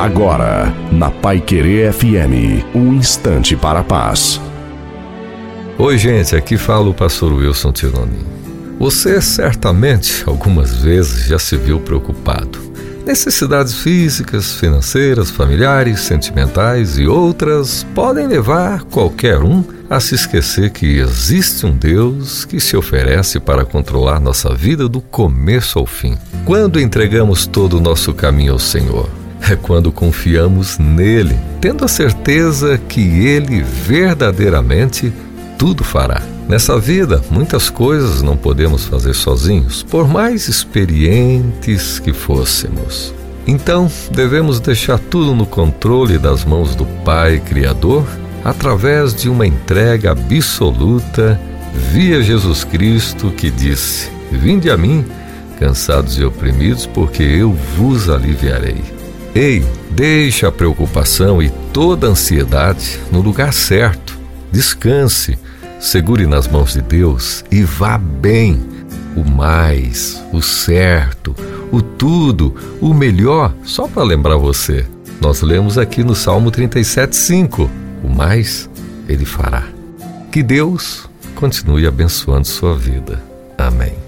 Agora, na Pai Querer FM, um instante para a paz. Oi, gente, aqui fala o pastor Wilson Tironi. Você certamente algumas vezes já se viu preocupado. Necessidades físicas, financeiras, familiares, sentimentais e outras podem levar qualquer um a se esquecer que existe um Deus que se oferece para controlar nossa vida do começo ao fim. Quando entregamos todo o nosso caminho ao Senhor, é quando confiamos nele, tendo a certeza que ele verdadeiramente tudo fará. Nessa vida, muitas coisas não podemos fazer sozinhos, por mais experientes que fôssemos. Então, devemos deixar tudo no controle das mãos do Pai Criador através de uma entrega absoluta via Jesus Cristo que disse: Vinde a mim, cansados e oprimidos, porque eu vos aliviarei. Ei, deixe a preocupação e toda a ansiedade no lugar certo. Descanse, segure nas mãos de Deus e vá bem. O mais, o certo, o tudo, o melhor, só para lembrar você. Nós lemos aqui no Salmo 37:5. O mais ele fará. Que Deus continue abençoando sua vida. Amém.